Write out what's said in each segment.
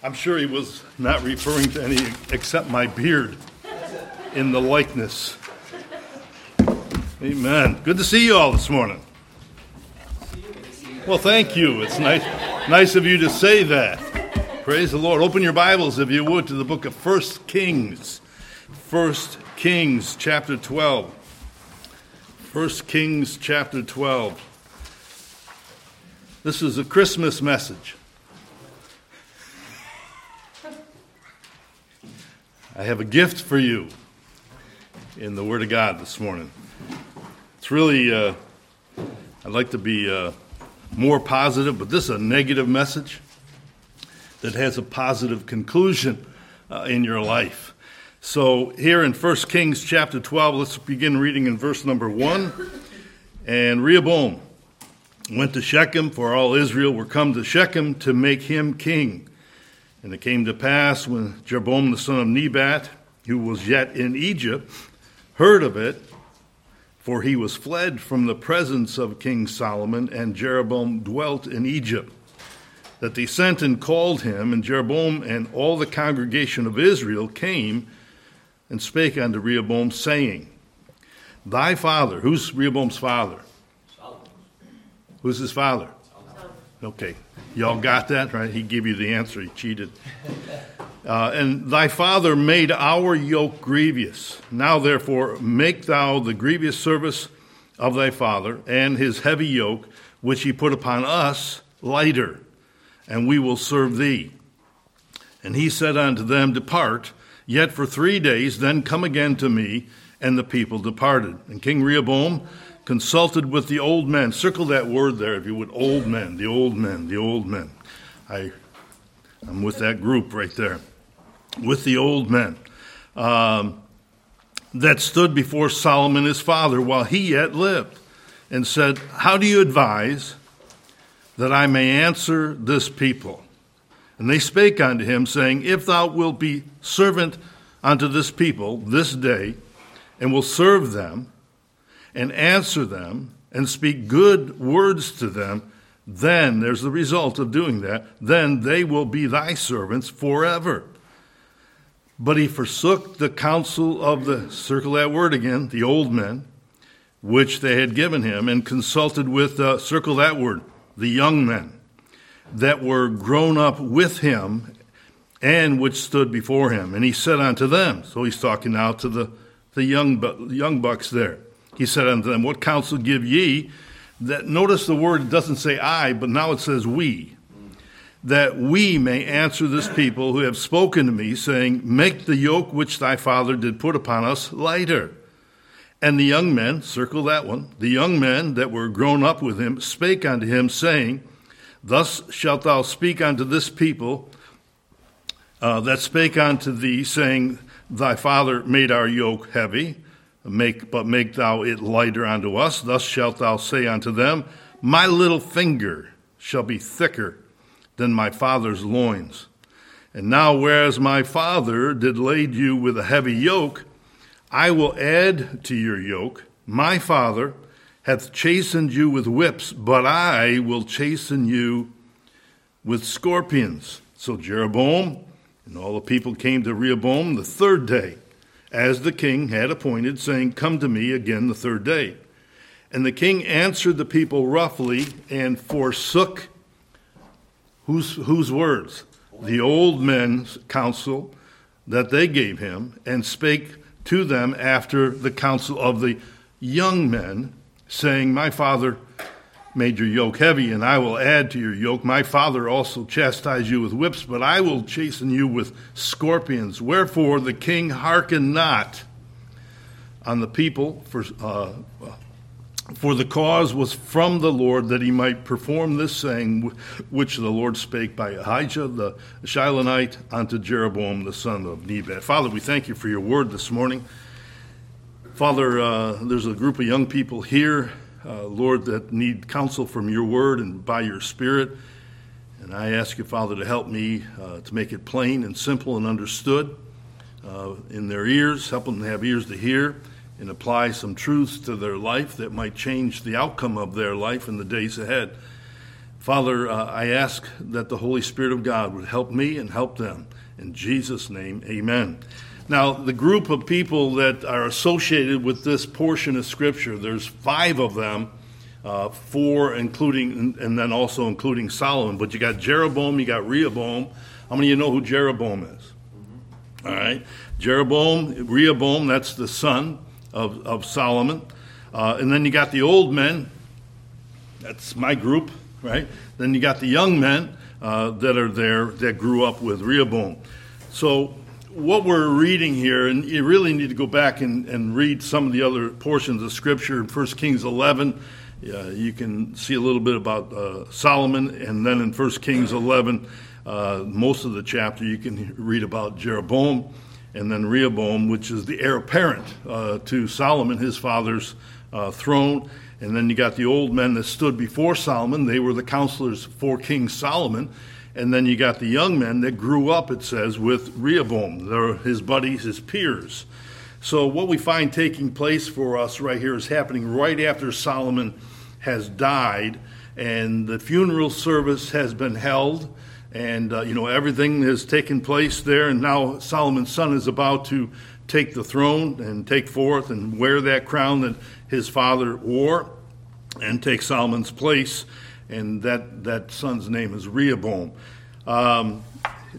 I'm sure he was not referring to any except my beard in the likeness. Amen. Good to see you all this morning. Well, thank you. It's nice, nice of you to say that. Praise the Lord. Open your Bibles, if you would, to the book of First Kings. First Kings, chapter 12. First Kings, chapter 12. This is a Christmas message. I have a gift for you in the Word of God this morning. It's really, uh, I'd like to be uh, more positive, but this is a negative message that has a positive conclusion uh, in your life. So, here in 1 Kings chapter 12, let's begin reading in verse number 1. And Rehoboam went to Shechem, for all Israel were come to Shechem to make him king. And it came to pass when Jeroboam the son of Nebat, who was yet in Egypt, heard of it, for he was fled from the presence of King Solomon, and Jeroboam dwelt in Egypt, that they sent and called him, and Jeroboam and all the congregation of Israel came and spake unto Rehoboam, saying, Thy father, who's Rehoboam's father? Solomon. Who's his father? Okay, Y'all got that, right? He gave you the answer. He cheated. Uh, and thy father made our yoke grievous. Now, therefore, make thou the grievous service of thy father and his heavy yoke, which he put upon us, lighter, and we will serve thee. And he said unto them, Depart, yet for three days, then come again to me. And the people departed. And King Rehoboam consulted with the old men. Circle that word there, if you would. Old men, the old men, the old men. I, I'm with that group right there. With the old men um, that stood before Solomon his father while he yet lived, and said, How do you advise that I may answer this people? And they spake unto him, saying, If thou wilt be servant unto this people this day, and will serve them, and answer them and speak good words to them, then there's the result of doing that. Then they will be thy servants forever. But he forsook the counsel of the, circle that word again, the old men, which they had given him, and consulted with, circle that word, the young men that were grown up with him and which stood before him. And he said unto them, so he's talking now to the, the young, young bucks there. He said unto them, What counsel give ye? That notice the word doesn't say I, but now it says we. That we may answer this people who have spoken to me, saying, Make the yoke which thy father did put upon us lighter. And the young men, circle that one, the young men that were grown up with him spake unto him, saying, Thus shalt thou speak unto this people uh, that spake unto thee, saying, Thy father made our yoke heavy Make, but make thou it lighter unto us. Thus shalt thou say unto them, My little finger shall be thicker than my father's loins. And now, whereas my father did lade you with a heavy yoke, I will add to your yoke. My father hath chastened you with whips, but I will chasten you with scorpions. So Jeroboam and all the people came to Rehoboam the third day as the king had appointed, saying, Come to me again the third day. And the king answered the people roughly and forsook whose, whose words? The old men's counsel that they gave him, and spake to them after the counsel of the young men, saying, My father made your yoke heavy, and I will add to your yoke. My father also chastised you with whips, but I will chasten you with scorpions. Wherefore the king hearkened not on the people, for, uh, for the cause was from the Lord that he might perform this saying which the Lord spake by Ahijah the Shilonite unto Jeroboam the son of Nebat. Father, we thank you for your word this morning. Father, uh, there's a group of young people here uh, Lord, that need counsel from your word and by your spirit. And I ask you, Father, to help me uh, to make it plain and simple and understood uh, in their ears, help them to have ears to hear and apply some truths to their life that might change the outcome of their life in the days ahead. Father, uh, I ask that the Holy Spirit of God would help me and help them. In Jesus' name, amen. Now, the group of people that are associated with this portion of Scripture, there's five of them, uh, four including, and then also including Solomon. But you got Jeroboam, you got Rehoboam. How many of you know who Jeroboam is? All right. Jeroboam, Rehoboam, that's the son of, of Solomon. Uh, and then you got the old men, that's my group, right? Then you got the young men uh, that are there that grew up with Rehoboam. So what we're reading here, and you really need to go back and, and read some of the other portions of Scripture in 1 Kings 11. Uh, you can see a little bit about uh, Solomon, and then in 1 Kings 11, uh, most of the chapter you can read about Jeroboam, and then Rehoboam, which is the heir apparent uh, to Solomon, his father's uh, throne. And then you got the old men that stood before Solomon. They were the counselors for King Solomon. And then you got the young men that grew up, it says, with Rehoboam. They're his buddies, his peers. So what we find taking place for us right here is happening right after Solomon has died, and the funeral service has been held, and uh, you know everything has taken place there, and now Solomon's son is about to take the throne and take forth and wear that crown that his father wore, and take Solomon's place and that, that son's name is Rehoboam. Um,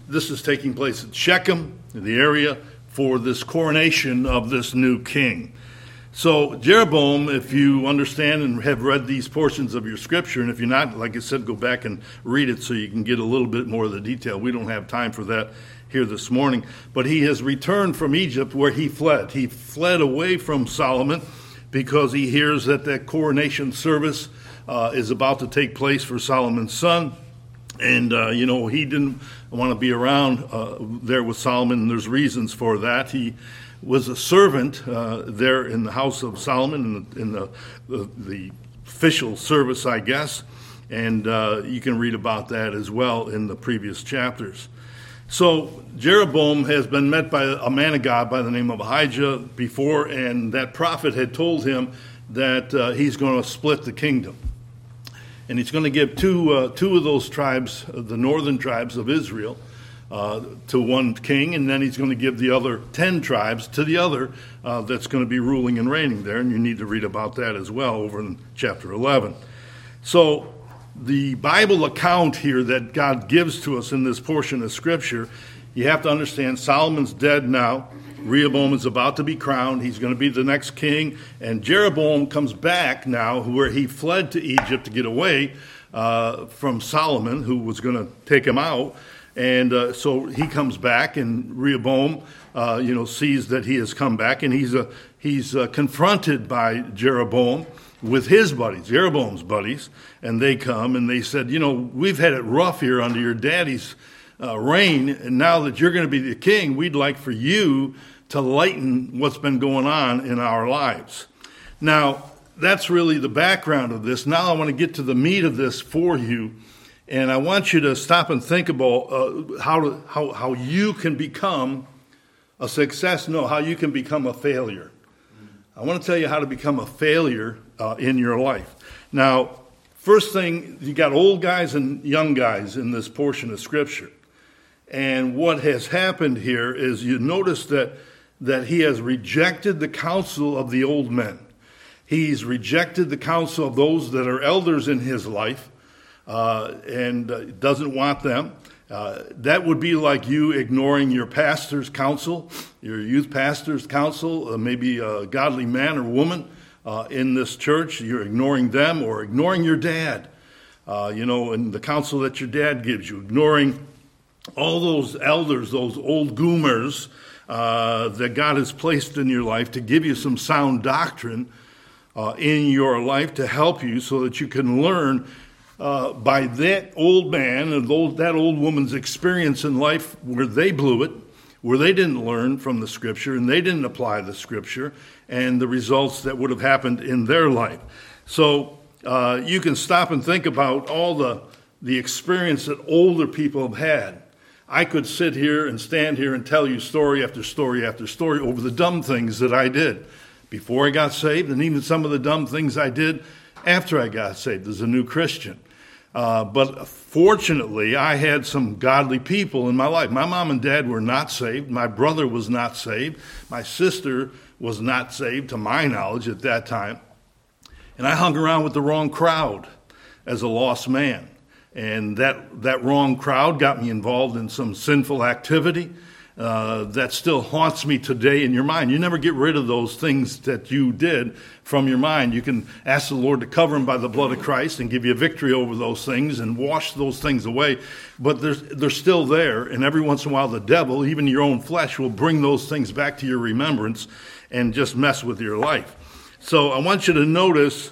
this is taking place at Shechem, in the area, for this coronation of this new king. So, Jeroboam, if you understand and have read these portions of your scripture, and if you're not, like I said, go back and read it so you can get a little bit more of the detail. We don't have time for that here this morning. But he has returned from Egypt where he fled. He fled away from Solomon because he hears that that coronation service uh, is about to take place for Solomon's son. And, uh, you know, he didn't want to be around uh, there with Solomon, and there's reasons for that. He was a servant uh, there in the house of Solomon, in the, in the, the, official service, I guess. And uh, you can read about that as well in the previous chapters. So Jeroboam has been met by a man of God by the name of Ahijah before, and that prophet had told him that uh, he's going to split the kingdom and he's going to give two, uh, two of those tribes, uh, the northern tribes of Israel, uh, to one king, and then he's going to give the other 10 tribes to the other uh, that's going to be ruling and reigning there. And you need to read about that as well over in chapter 11. So, the Bible account here that God gives to us in this portion of Scripture, you have to understand Solomon's dead now. Rehoboam is about to be crowned. He's going to be the next king. And Jeroboam comes back now, where he fled to Egypt to get away uh, from Solomon, who was going to take him out. And uh, so he comes back, and Rehoboam, uh, you know, sees that he has come back, and he's, uh, he's uh, confronted by Jeroboam with his buddies, Jeroboam's buddies, and they come and they said, you know, we've had it rough here under your daddy's uh, reign, and now that you're going to be the king, we'd like for you to lighten what's been going on in our lives. Now, that's really the background of this. Now, I want to get to the meat of this for you, and I want you to stop and think about uh, how, how, how you can become a success, no, how you can become a failure. I want to tell you how to become a failure uh, in your life. Now, first thing, you got old guys and young guys in this portion of Scripture. And what has happened here is you notice that, that he has rejected the counsel of the old men. He's rejected the counsel of those that are elders in his life uh, and uh, doesn't want them. Uh, that would be like you ignoring your pastor's counsel, your youth pastor's counsel, uh, maybe a godly man or woman uh, in this church. You're ignoring them or ignoring your dad, uh, you know, and the counsel that your dad gives you, ignoring all those elders, those old goomers uh, that God has placed in your life to give you some sound doctrine uh, in your life to help you so that you can learn uh, by that old man and old, that old woman's experience in life where they blew it, where they didn't learn from the scripture and they didn't apply the scripture, and the results that would have happened in their life. So uh, you can stop and think about all the, the experience that older people have had I could sit here and stand here and tell you story after story after story over the dumb things that I did before I got saved, and even some of the dumb things I did after I got saved as a new Christian. Uh, but fortunately, I had some godly people in my life. My mom and dad were not saved. My brother was not saved. My sister was not saved, to my knowledge, at that time. And I hung around with the wrong crowd as a lost man. And that, that wrong crowd got me involved in some sinful activity uh, that still haunts me today in your mind. You never get rid of those things that you did from your mind. You can ask the Lord to cover them by the blood of Christ and give you victory over those things and wash those things away. But they're, they're still there, and every once in a while, the devil, even your own flesh, will bring those things back to your remembrance and just mess with your life. So I want you to notice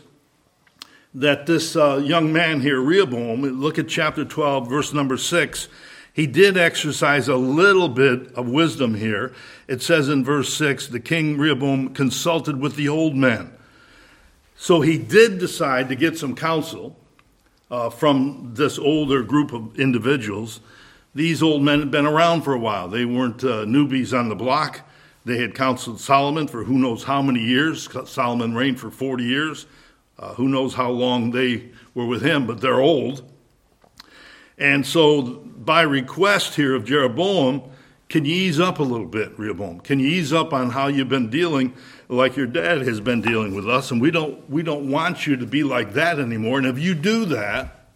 that this uh, young man here, Rehoboam, look at chapter 12, verse number 6 he did exercise a little bit of wisdom here. It says in verse 6 the king Rehoboam consulted with the old men. So he did decide to get some counsel uh, from this older group of individuals. These old men had been around for a while. They weren't uh, newbies on the block. They had counseled Solomon for who knows how many years. Solomon reigned for 40 years. Uh, who knows how long they were with him, but they're old. And so, by request here of Jeroboam, can you ease up a little bit, Rehoboam? Can you ease up on how you've been dealing like your dad has been dealing with us? And we don't, we don't want you to be like that anymore. And if you do that,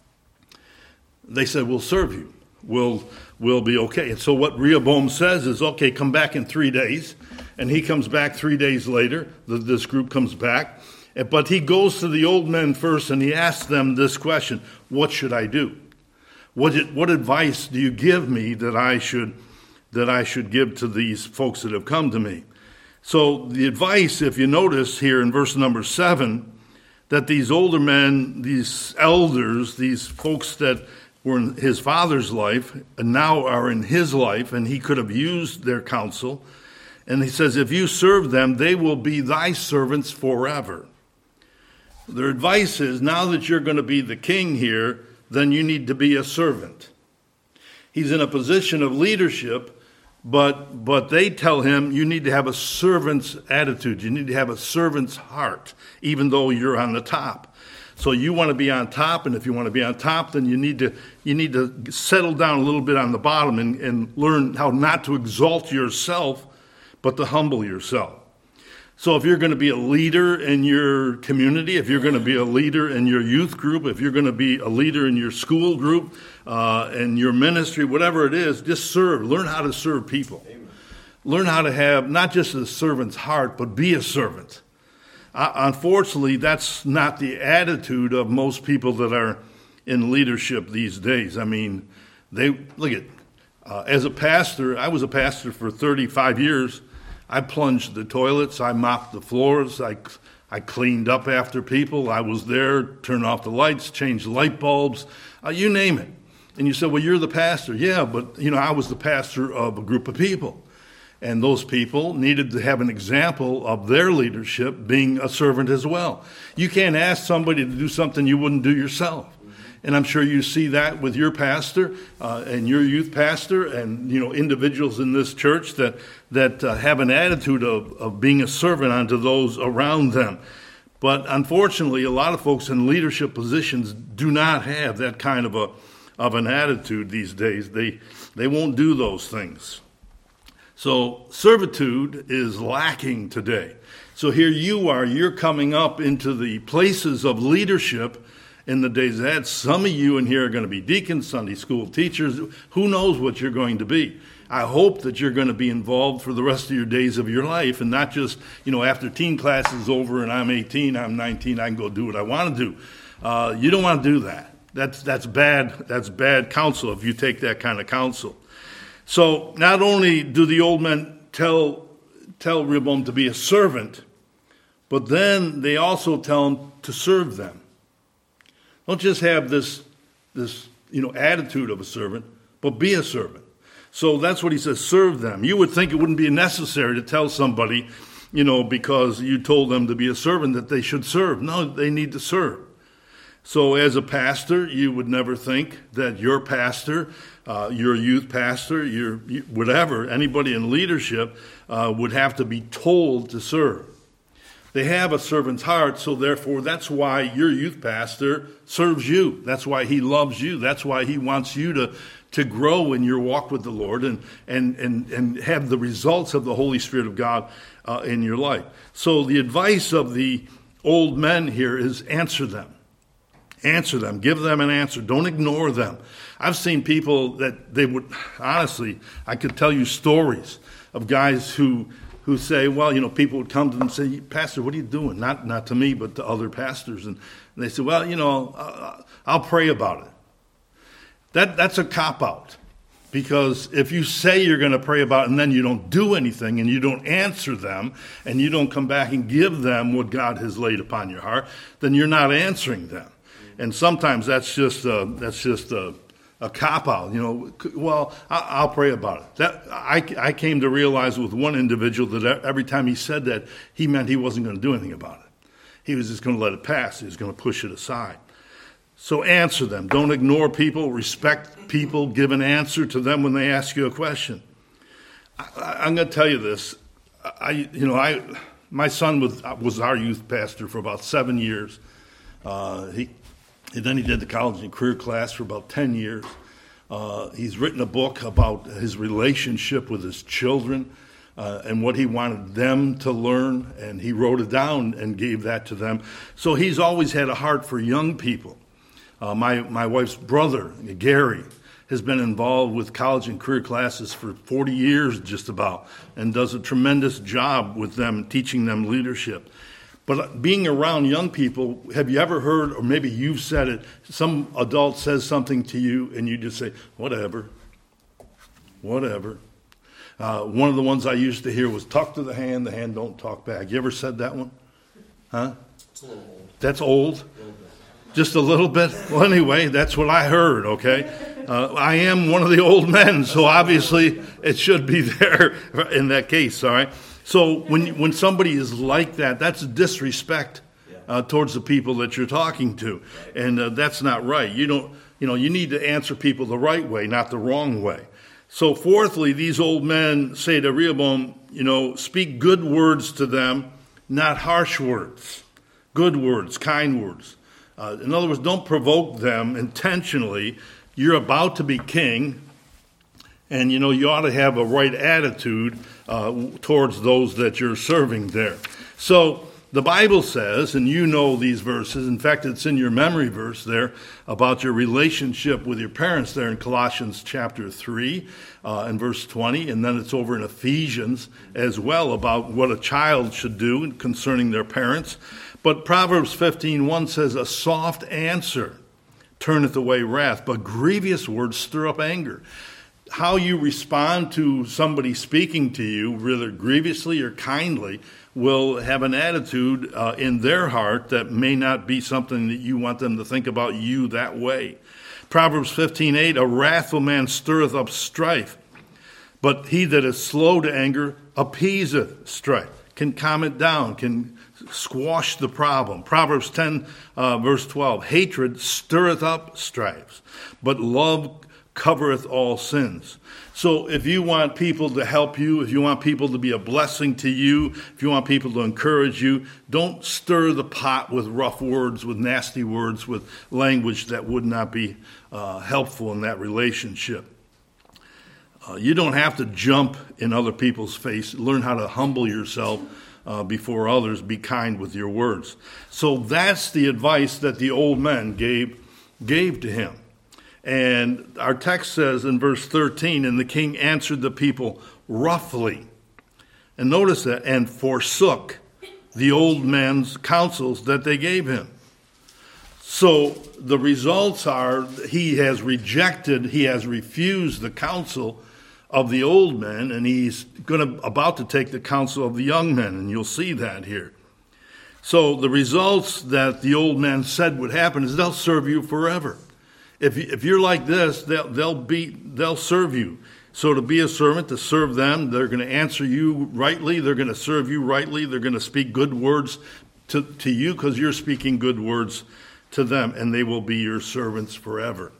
they said, we'll serve you. We'll, we'll be okay. And so what Rehoboam says is, okay, come back in three days. And he comes back three days later. This group comes back. But he goes to the old men first and he asks them this question What should I do? What, what advice do you give me that I should that I should give to these folks that have come to me? So the advice, if you notice here in verse number seven, that these older men, these elders, these folks that were in his father's life and now are in his life, and he could have used their counsel. And he says, If you serve them, they will be thy servants forever. Their advice is now that you're going to be the king here, then you need to be a servant. He's in a position of leadership, but, but they tell him you need to have a servant's attitude. You need to have a servant's heart, even though you're on the top. So you want to be on top, and if you want to be on top, then you need to you need to settle down a little bit on the bottom and, and learn how not to exalt yourself, but to humble yourself. So, if you're going to be a leader in your community, if you're going to be a leader in your youth group, if you're going to be a leader in your school group, uh, in your ministry, whatever it is, just serve. Learn how to serve people. Amen. Learn how to have not just a servant's heart, but be a servant. Uh, unfortunately, that's not the attitude of most people that are in leadership these days. I mean, they look at uh, as a pastor. I was a pastor for 35 years I plunged the toilets, I mopped the floors, I, I cleaned up after people, I was there, turned off the lights, changed light bulbs, uh, you name it. And you said, Well, you're the pastor. Yeah, but you know, I was the pastor of a group of people. And those people needed to have an example of their leadership being a servant as well. You can't ask somebody to do something you wouldn't do yourself and I'm sure you see that with your pastor uh, and your youth pastor, and you know individuals in this church that that uh, have an attitude of of being a servant unto those around them. But unfortunately, a lot of folks in leadership positions do not have that kind of a of an attitude these days. They they won't do those things. So servitude is lacking today. So here you are, you're coming up into the places of leadership in the days ahead. Some of you in here are going to be deacons, Sunday school teachers. Who knows what you're going to be? I hope that you're going to be involved for the rest of your days of your life and not just, you know, after teen class is over and I'm 18, I'm 19, I can go do what I want to do. Uh, you don't want to do that. That's, that's bad. That's bad counsel if you take that kind of counsel. So not only do the old men tell, tell Rehoboam to be a servant, but then they also tell him to serve them. Don't just have this, this you know, attitude of a servant, but be a servant. So that's what he says serve them. You would think it wouldn't be necessary to tell somebody, you know, because you told them to be a servant that they should serve. No, they need to serve. So, as a pastor, you would never think that your pastor, uh, your youth pastor, your whatever, anybody in leadership uh, would have to be told to serve. They have a servant's heart, so therefore that's why your youth pastor serves you. That's why he loves you. That's why he wants you to, to grow in your walk with the Lord and, and, and, and have the results of the Holy Spirit of God uh, in your life. So the advice of the old men here is answer them. Answer them. Give them an answer. Don't ignore them. I've seen people that they would, honestly, I could tell you stories of guys who who say, well, you know, people would come to them and say, Pastor, what are you doing? Not, not to me, but to other pastors. And, they say, well, you know, uh, I'll pray about it. That, that's a cop out. Because if you say you're going to pray about it and then you don't do anything and you don't answer them and you don't come back and give them what God has laid upon your heart, then you're not answering them. And sometimes that's just a, that's just a, a cop out. You know, well, I'll pray about it. That I, I came to realize with one individual that every time he said that, he meant he wasn't going to do anything about it. He was just going to let it pass. He was going to push it aside. So answer them. Don't ignore people. Respect people. Give an answer to them when they ask you a question. I, am going to tell you this. I, you know, I, my son was, was our youth pastor for about seven years. Uh, he, and then he did the college and career class for about 10 years. Uh, he's written a book about his relationship with his children uh, and what he wanted them to learn, and he wrote it down and gave that to them. So he's always had a heart for young people. Uh, my, my wife's brother, Gary, has been involved with college and career classes for 40 years, just about, and does a tremendous job with them, teaching them leadership. But being around young people, have you ever heard, or maybe you've said it, some adult says something to you and you just say, whatever, whatever. Uh, one of the ones I used to hear was talk to the hand, the hand don't talk back. You ever said that one? Huh? Old. That's old? Just a little bit? Well, anyway, that's what I heard, okay? Uh, I am one of the old men, so obviously it should be there in that case, all right? So when, when somebody is like that, that's disrespect uh, towards the people that you're talking to. And uh, that's not right. You don't, you know, you need to answer people the right way, not the wrong way. So fourthly, these old men say to Rehoboam, you know, speak good words to them, not harsh words. Good words, kind words. Uh, in other words, don't provoke them intentionally. You're about to be king, and you know you ought to have a right attitude uh, towards those that you're serving there. So the Bible says, and you know these verses, in fact, it's in your memory verse there about your relationship with your parents there in Colossians chapter 3 uh, and verse 20, and then it's over in Ephesians as well about what a child should do concerning their parents. But Proverbs 15:1 says, A soft answer turneth away wrath, but grievous words stir up anger how you respond to somebody speaking to you, whether grievously or kindly, will have an attitude uh, in their heart that may not be something that you want them to think about you that way. Proverbs 15:8 A wrathful man stirreth up strife, but he that is slow to anger appeaseth strife, can calm it down, can squash the problem. Proverbs 10, uh, verse 12 Hatred stirreth up strifes, but love covereth all sins. So if you want people to help you, if you want people to be a blessing to you, if you want people to encourage you, don't stir the pot with rough words, with nasty words, with language that would not be uh, helpful in that relationship. Uh, you don't have to jump in other people's face. Learn how to humble yourself uh, before others. Be kind with your words. So that's the advice that the old men gave gave to him. And our text says in verse 13, and the king answered the people roughly. And notice that, and forsook the old man's counsels that they gave him. So the results are he has rejected, he has refused the counsel of the old men, and he's going to about to take the counsel of the young men, and you'll see that here. So the results that the old men said would happen is they'll serve you forever if, if you're like this, they'll, they'll, be, they'll serve you. So to be a servant, to serve them, they're going to answer you rightly. They're going to serve you rightly. They're going to speak good words to, to you because you're speaking good words to them, and they will be your servants forever.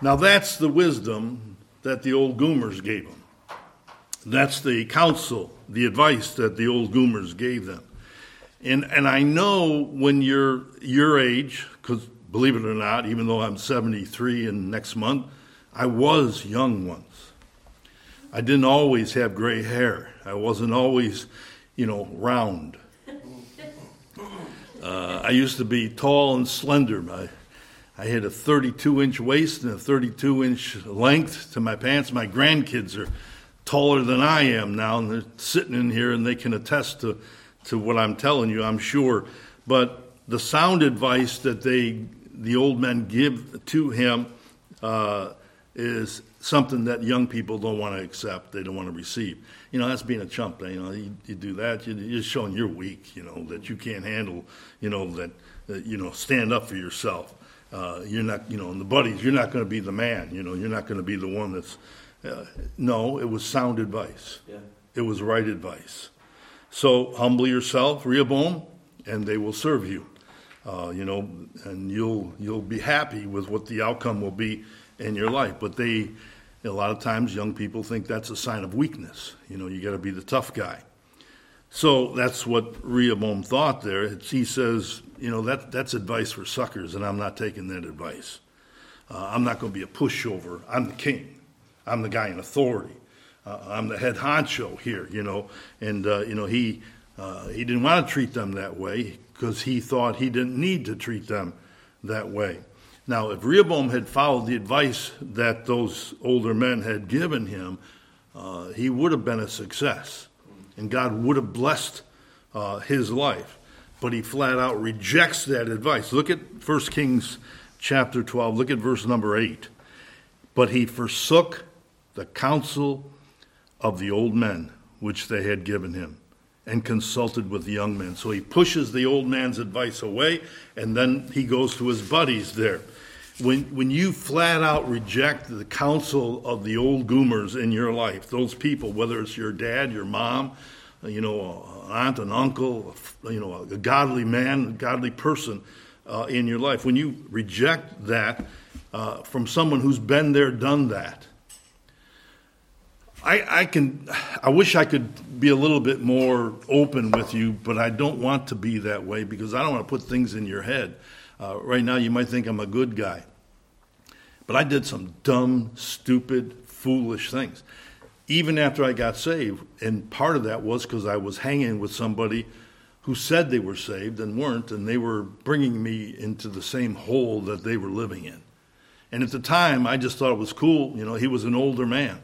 Now that's the wisdom that the old Goomers gave them. That's the counsel, the advice that the old Goomers gave them. And, and I know when you're your age, because believe it or not, even though I'm 73 and next month, I was young once. I didn't always have gray hair. I wasn't always, you know, round. Uh, I used to be tall and slender. I, I had a 32 inch waist and a 32 inch length to my pants. My grandkids are taller than I am now, and they're sitting in here and they can attest to, to what I'm telling you, I'm sure. But the sound advice that they, the old men give to him uh, is something that young people don't want to accept, they don't want to receive. You know, that's being a chump. You know, you, you do that, you, you're showing you're weak. You know that you can't handle. You know that, that you know stand up for yourself. Uh, you're not, you know, in the buddies, you're not going to be the man. You know, you're not going to be the one that's. Uh, no, it was sound advice. Yeah. It was right advice. So humble yourself, Rehoboam, and they will serve you. Uh, you know, and you'll you'll be happy with what the outcome will be in your life. But they a lot of times, young people think that's a sign of weakness. You know, you got to be the tough guy. So that's what Rehoboam thought there. It's, he says, you know, that, that's advice for suckers, and I'm not taking that advice. Uh, I'm not going to be a pushover. I'm the king. I'm the guy in authority. Uh, I'm the head honcho here, you know. And, uh, you know, he, uh, he didn't want to treat them that way because he thought he didn't need to treat them that way. Now, if Rehoboam had followed the advice that those older men had given him, uh, he would have been a success, and God would have blessed uh, his life. But he flat out rejects that advice. Look at 1 Kings chapter 12, look at verse number 8. But he forsook the counsel of the old men which they had given him and consulted with the young men. So he pushes the old man's advice away, and then he goes to his buddies there when, when you flat out reject the counsel of the old goomers in your life, those people, whether it's your dad, your mom, you know, an aunt, an uncle, you know, a godly man, a godly person uh, in your life, when you reject that uh, from someone who's been there, done that, I, I can, I wish I could be a little bit more open with you, but I don't want to be that way because I don't want to put things in your head. Uh, right now, you might think I'm a good guy. But I did some dumb, stupid, foolish things. Even after I got saved, and part of that was because I was hanging with somebody who said they were saved and weren't, and they were bringing me into the same hole that they were living in. And at the time, I just thought it was cool. You know, he was an older man.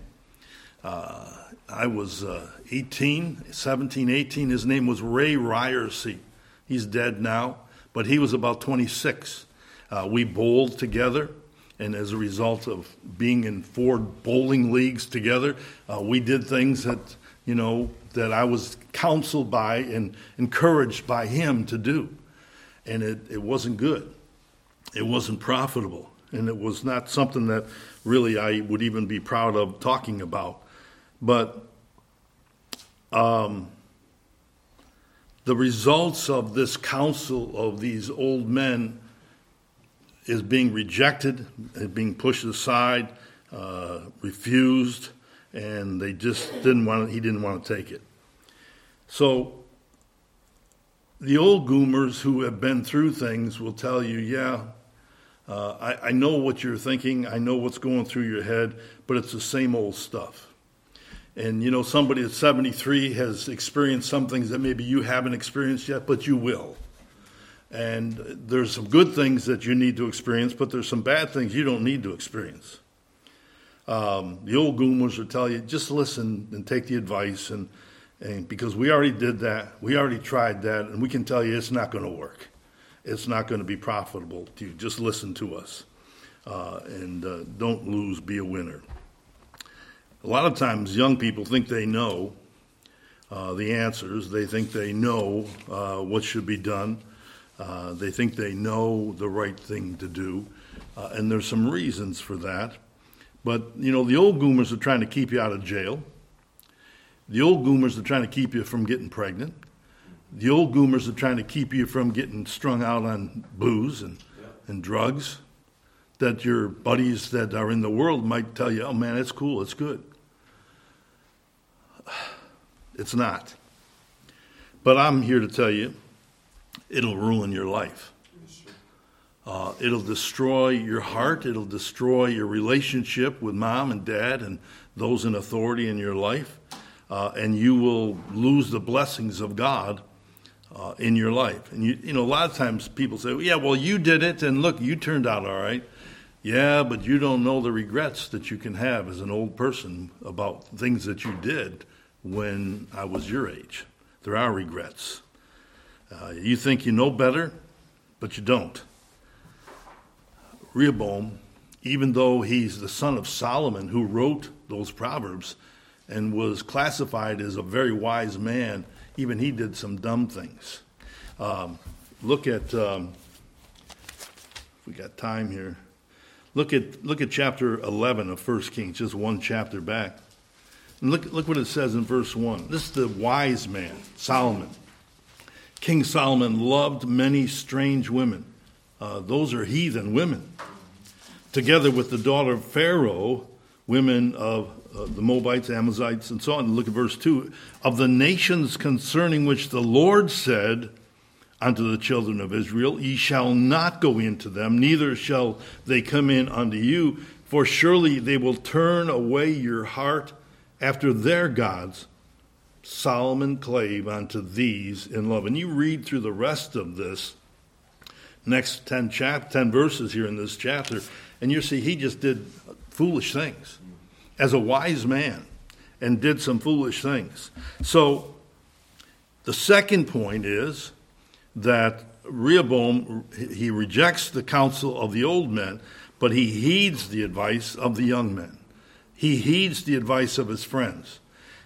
Uh, I was uh, 18, 17, 18. His name was Ray Ryersey. He's dead now, but he was about 26. Uh, we bowled together. And as a result of being in four bowling leagues together, uh, we did things that, you know, that I was counseled by and encouraged by him to do. And it, it wasn't good. It wasn't profitable. And it was not something that really I would even be proud of talking about. But um, the results of this counsel of these old men is being rejected, being pushed aside, uh, refused, and they just didn't want. He didn't want to take it. So the old goomers who have been through things will tell you, yeah, uh, I, I, know what you're thinking, I know what's going through your head, but it's the same old stuff. And you know, somebody at 73 has experienced some things that maybe you haven't experienced yet, but you will. And there's some good things that you need to experience, but there's some bad things you don't need to experience. Um, the old goomers will tell you just listen and take the advice, and, and because we already did that, we already tried that, and we can tell you it's not going to work. It's not going to be profitable to you. Just listen to us, uh, and uh, don't lose. Be a winner. A lot of times, young people think they know uh, the answers. They think they know uh, what should be done. Uh, they think they know the right thing to do, uh, and there's some reasons for that. But, you know, the old goomers are trying to keep you out of jail. The old goomers are trying to keep you from getting pregnant. The old goomers are trying to keep you from getting strung out on booze and, and drugs that your buddies that are in the world might tell you, oh man, it's cool, it's good. It's not. But I'm here to tell you it'll ruin your life. Uh, it'll destroy your heart. It'll destroy your relationship with mom and dad and those in authority in your life. Uh, and you will lose the blessings of God uh, in your life. And you, you know, a lot of times people say, "Yeah, well, you did it, and look, you turned out all right." Yeah, but you don't know the regrets that you can have as an old person about things that you did when I was your age. There are regrets. Uh, you think you know better, but you don't. Rehoboam, even though he's the son of Solomon who wrote those proverbs and was classified as a very wise man, even he did some dumb things. Um, look at, um, we got time here. Look at, look at chapter 11 of 1 Kings, just one chapter back. And look, look what it says in verse 1. This is the wise man, Solomon. King Solomon loved many strange women. Uh, those are heathen women. Together with the daughter of Pharaoh, women of uh, the Moabites, Amalekites, and so on. Look at verse 2. Of the nations concerning which the Lord said unto the children of Israel, Ye shall not go into them, neither shall they come in unto you, for surely they will turn away your heart after their gods. Solomon clave unto these in love. And you read through the rest of this, next 10, chap- 10 verses here in this chapter, and you see he just did foolish things as a wise man and did some foolish things. So the second point is that Rehoboam he rejects the counsel of the old men, but he heeds the advice of the young men. He heeds the advice of his friends.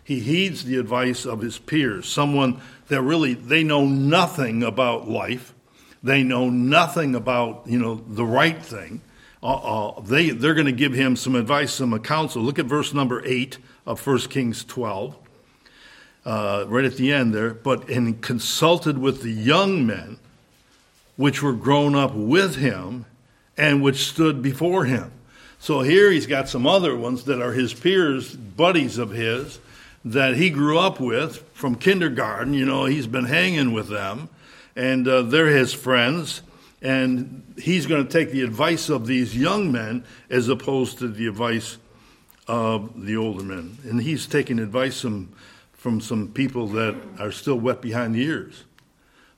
He heeds the advice of his peers, someone that really they know nothing about life. They know nothing about, you know, the right thing. Uh, uh, they, they're going to give him some advice, some counsel. Look at verse number 8 of 1 Kings 12, uh, right at the end there. But and consulted with the young men which were grown up with him and which stood before him. So here he's got some other ones that are his peers, buddies of his, that he grew up with from kindergarten. You know, he's been hanging with them, and uh, they're his friends. And he's going to take the advice of these young men as opposed to the advice of the older men. And he's taking advice from, from some people that are still wet behind the ears,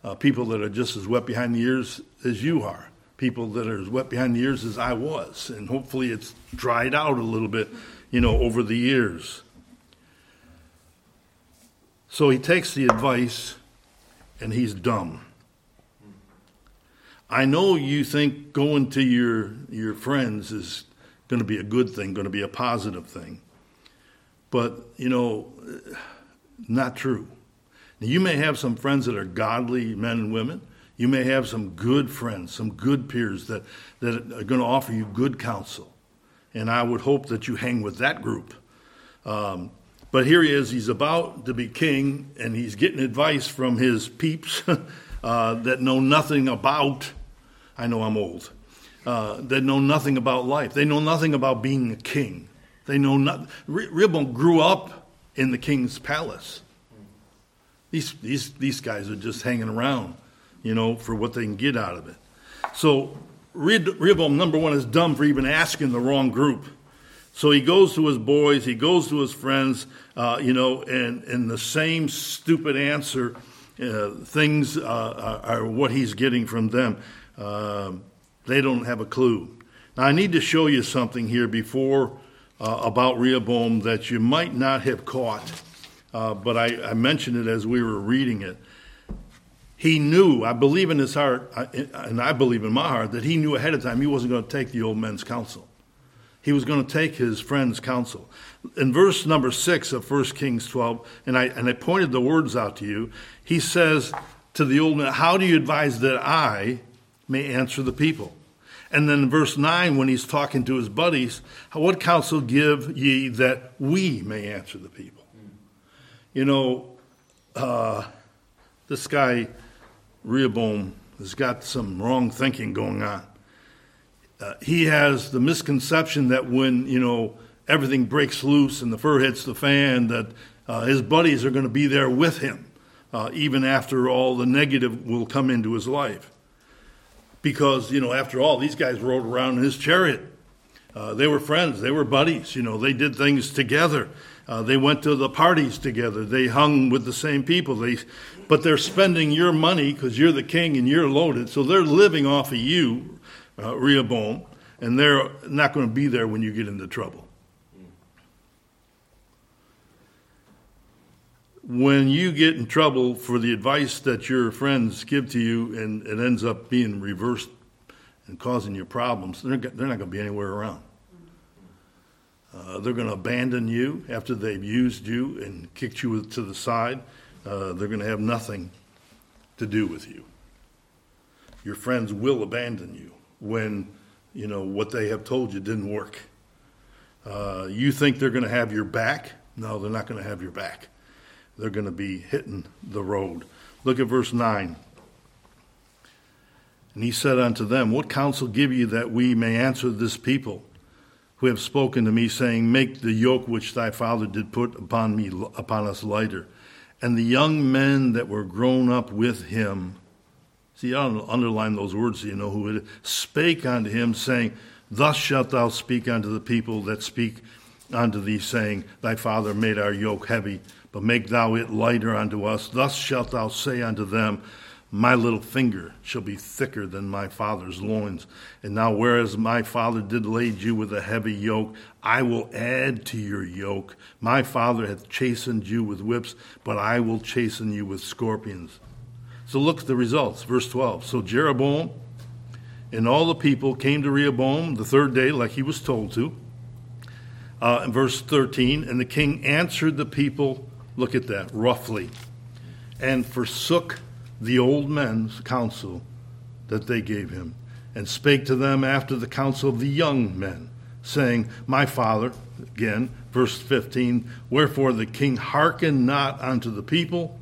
uh, people that are just as wet behind the ears as you are people that are as wet behind the ears as I was, and hopefully it's dried out a little bit, you know, over the years. So he takes the advice and he's dumb. I know you think going to your your friends is going to be a good thing, going to be a positive thing. But, you know, not true. Now, you may have some friends that are godly men and women, you may have some good friends, some good peers that, that are going to offer you good counsel. And I would hope that you hang with that group. Um, but here he is, he's about to be king, and he's getting advice from his peeps uh, that know nothing about, I know I'm old, uh, that know nothing about life. They know nothing about being a king. They know not. Rehoboam grew up in the king's palace. These, these, these guys are just hanging around you know, for what they can get out of it. So Rehoboam, number one, is dumb for even asking the wrong group. So he goes to his boys, he goes to his friends, uh, you know, and, and the same stupid answer, uh, things uh, are what he's getting from them. Uh, they don't have a clue. Now, I need to show you something here before uh, about Rehoboam that you might not have caught, uh, but I, I mentioned it as we were reading it he knew, I believe in his heart, and I believe in my heart, that he knew ahead of time he wasn't going to take the old men's counsel. He was going to take his friend's counsel. In verse number six of 1 Kings 12, and I, and I pointed the words out to you, he says to the old man, How do you advise that I may answer the people? And then verse 9, when he's talking to his buddies, what counsel give ye that we may answer the people? You know, uh, this guy Rehoboam has got some wrong thinking going on. Uh, he has the misconception that when, you know, everything breaks loose and the fur hits the fan, that uh, his buddies are going to be there with him. uh, even after all the negative will come into his life. Because, you know, after all, these guys rode around in his chariot. Uh, they were friends, they were buddies, you know, they did things together. Uh, they went to the parties together. They hung with the same people. They, but they're spending your money because you're the king and you're loaded. So they're living off of you, uh, Rehoboam, and they're not going to be there when you get into trouble. When you get in trouble for the advice that your friends give to you and it ends up being reversed and causing you problems, they're, they're not going to be anywhere around. Uh, they're going to abandon you after they've used you and kicked you to the side. Uh, they're going to have nothing to do with you. Your friends will abandon you when you know what they have told you didn't work. Uh, you think they're going to have your back? No, they're not going to have your back. They're going to be hitting the road. Look at verse 9. And he said unto them, What counsel give you that we may answer this people? who have spoken to me, saying, Make the yoke which thy father did put upon me upon us lighter. And the young men that were grown up with him, see, I'll underline those words so you know who it is, spake unto him, saying, Thus shalt thou speak unto the people that speak unto thee, saying, Thy father made our yoke heavy, but make thou it lighter unto us. Thus shalt thou say unto them, my little finger shall be thicker than my father's loins. And now, whereas my father did lade you with a heavy yoke, I will add to your yoke. My father hath chastened you with whips, but I will chasten you with scorpions. So look at the results. Verse 12. So Jeroboam and all the people came to Rehoboam the third day, like he was told to. Uh, in verse 13, and the king answered the people, look at that, roughly, and forsook the old men's counsel that they gave him, and spake to them after the counsel of the young men, saying, My father, again, verse 15, wherefore the king hearkened not unto the people,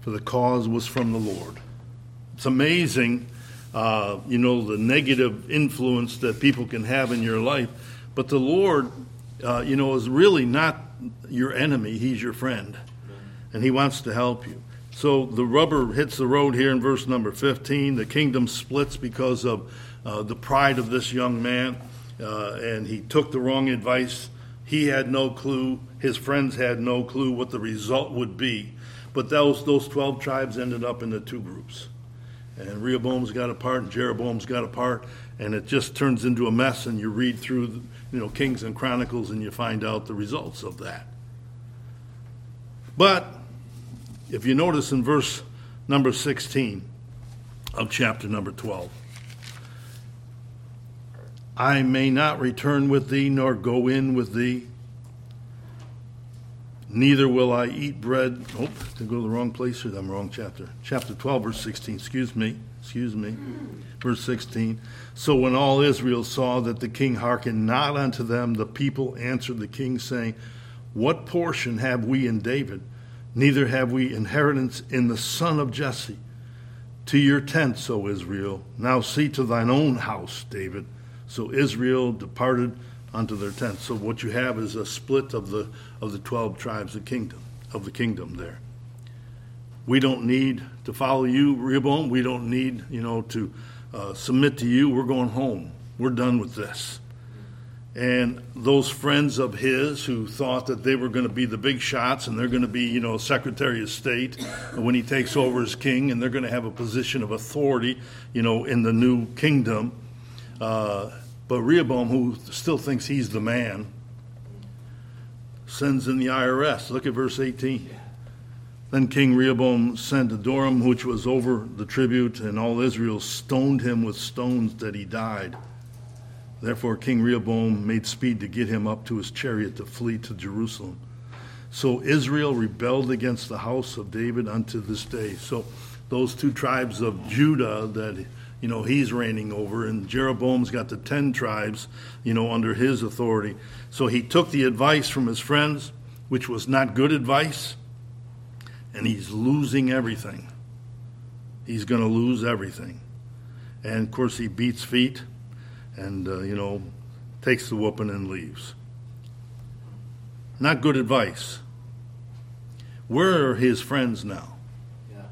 for the cause was from the Lord. It's amazing, uh, you know, the negative influence that people can have in your life, but the Lord, uh, you know, is really not your enemy, He's your friend, and He wants to help you. So the rubber hits the road here in verse number 15. The kingdom splits because of uh, the pride of this young man, uh, and he took the wrong advice. He had no clue. His friends had no clue what the result would be. But those, those 12 tribes ended up in the two groups. And Rehoboam's got a part, and Jeroboam's got a part, and it just turns into a mess. And you read through, you know, Kings and Chronicles, and you find out the results of that. But if you notice in verse number 16 of chapter number 12, I may not return with thee, nor go in with thee. Neither will I eat bread. Oh, to go to the wrong place here. I'm wrong chapter. Chapter 12, verse 16. Excuse me. Excuse me. Verse 16. So when all Israel saw that the king hearkened not unto them, the people answered the king, saying, What portion have we in David? neither have we inheritance in the son of Jesse. To your tents, O Israel. Now see to thine own house, David. So Israel departed unto their tents. So what you have is a split of the of the twelve tribes of kingdom of the kingdom there. We don't need to follow you, Rehoboam. We don't need, you know, to uh, submit to you. We're going home. We're done with this. And those friends of his who thought that they were going to be the big shots and they're going to be, you know, Secretary of State when he takes over as king and they're going to have a position of authority, you know, in the new kingdom. Uh, but Rehoboam, who still thinks he's the man, sends in the IRS. Look at verse 18. Then King Rehoboam sent Adoram, which was over the tribute, and all Israel stoned him with stones that he died. Therefore, King Rehoboam made speed to get him up to his chariot to flee to Jerusalem. So Israel rebelled against the house of David unto this day. So those two tribes of Judah that you know he's reigning over, and Jeroboam's got the ten tribes, you know, under his authority. So he took the advice from his friends, which was not good advice, and he's losing everything. He's going to lose everything. And of course, he beats feet and, uh, you know, takes the whooping and leaves. Not good advice. Where are his friends now? Yeah.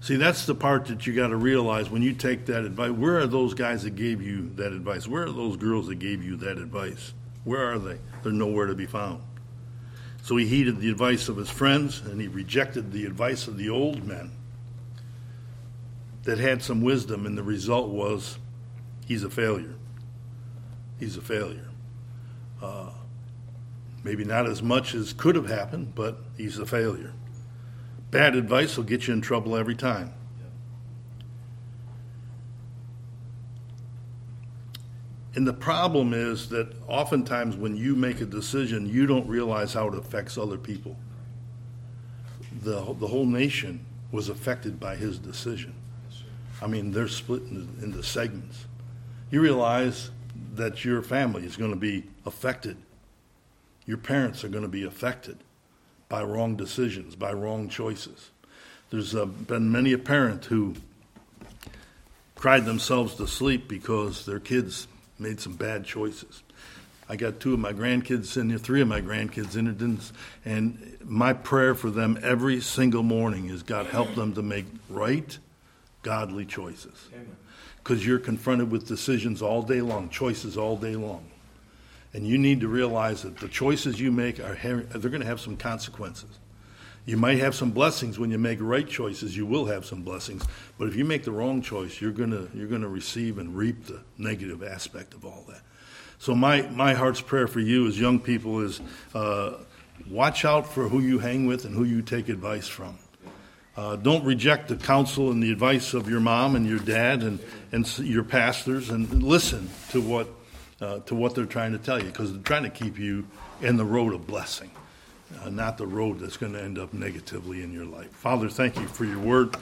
See, that's the part that you got to realize when you take that advice. Where are those guys that gave you that advice? Where are those girls that gave you that advice? Where are they? They're nowhere to be found. So he heeded the advice of his friends and he rejected the advice of the old men that had some wisdom, and the result was he's a failure. He's a failure. Uh, maybe not as much as could have happened, but he's a failure. Bad advice will get you in trouble every time. And the problem is that oftentimes when you make a decision, you don't realize how it affects other people. The, the whole nation was affected by his decision. I mean, they're split into, into segments. You realize that your family is going to be affected. Your parents are going to be affected by wrong decisions, by wrong choices. There's uh, been many a parent who cried themselves to sleep because their kids made some bad choices. I got two of my grandkids in here, three of my grandkids in it, and my prayer for them every single morning is God help them to make right, godly choices. Because you're confronted with decisions all day long, choices all day long. And you need to realize that the choices you make are they're going to have some consequences. You might have some blessings when you make right choices. You will have some blessings, but if you make the wrong choice, you're gonna you're gonna receive and reap the negative aspect of all that. So my my heart's prayer for you as young people is uh, watch out for who you hang with and who you take advice from. Uh, don't reject the counsel and the advice of your mom and your dad and, and your pastors, and listen to what uh, to what they're trying to tell you because they're trying to keep you in the road of blessing uh, not the road that's going to end up negatively in your life. Father, thank you for your word.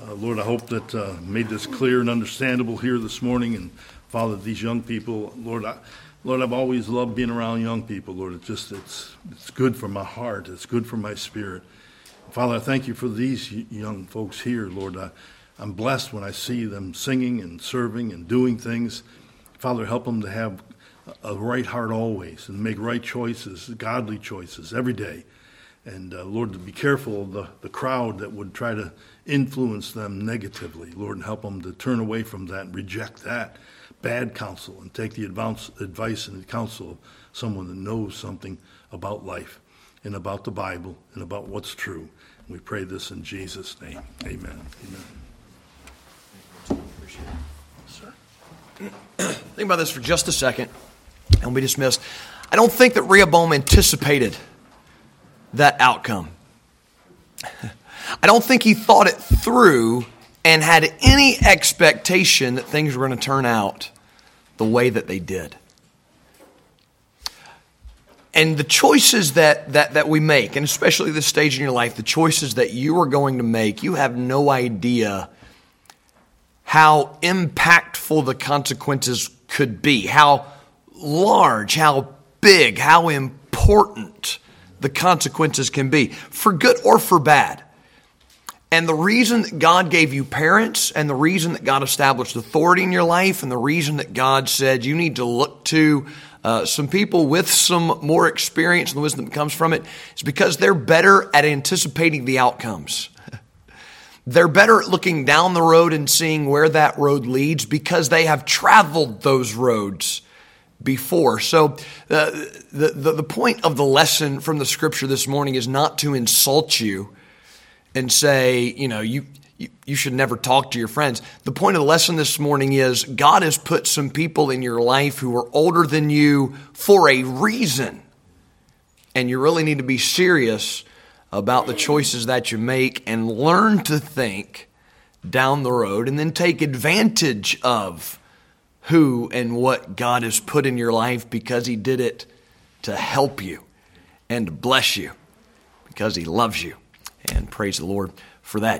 Uh, Lord, I hope that uh, made this clear and understandable here this morning. And Father, these young people, Lord, I, Lord, I've always loved being around young people. Lord, it's just it's it's good for my heart. It's good for my spirit. Father, I thank you for these young folks here, Lord. I, I'm blessed when I see them singing and serving and doing things. Father, help them to have a right heart always and make right choices, godly choices every day. And uh, Lord, to be careful of the, the crowd that would try to influence them negatively. Lord, and help them to turn away from that and reject that bad counsel and take the advice, advice and counsel of someone that knows something about life and about the Bible and about what's true. And we pray this in Jesus' name. Amen. Amen. Think about this for just a second and we dismissed. I don't think that Rehoboam anticipated that outcome. I don't think he thought it through and had any expectation that things were going to turn out the way that they did. And the choices that, that, that we make, and especially this stage in your life, the choices that you are going to make, you have no idea how impactful the consequences could be, how large, how big, how important the consequences can be, for good or for bad. And the reason that God gave you parents, and the reason that God established authority in your life, and the reason that God said you need to look to uh, some people with some more experience and the wisdom that comes from it, is because they're better at anticipating the outcomes. they're better at looking down the road and seeing where that road leads because they have traveled those roads before. So, uh, the, the, the point of the lesson from the scripture this morning is not to insult you and say, you know, you, you, you should never talk to your friends. The point of the lesson this morning is God has put some people in your life who are older than you for a reason. And you really need to be serious about the choices that you make and learn to think down the road and then take advantage of who and what God has put in your life because He did it to help you and bless you because He loves you. And praise the Lord for that.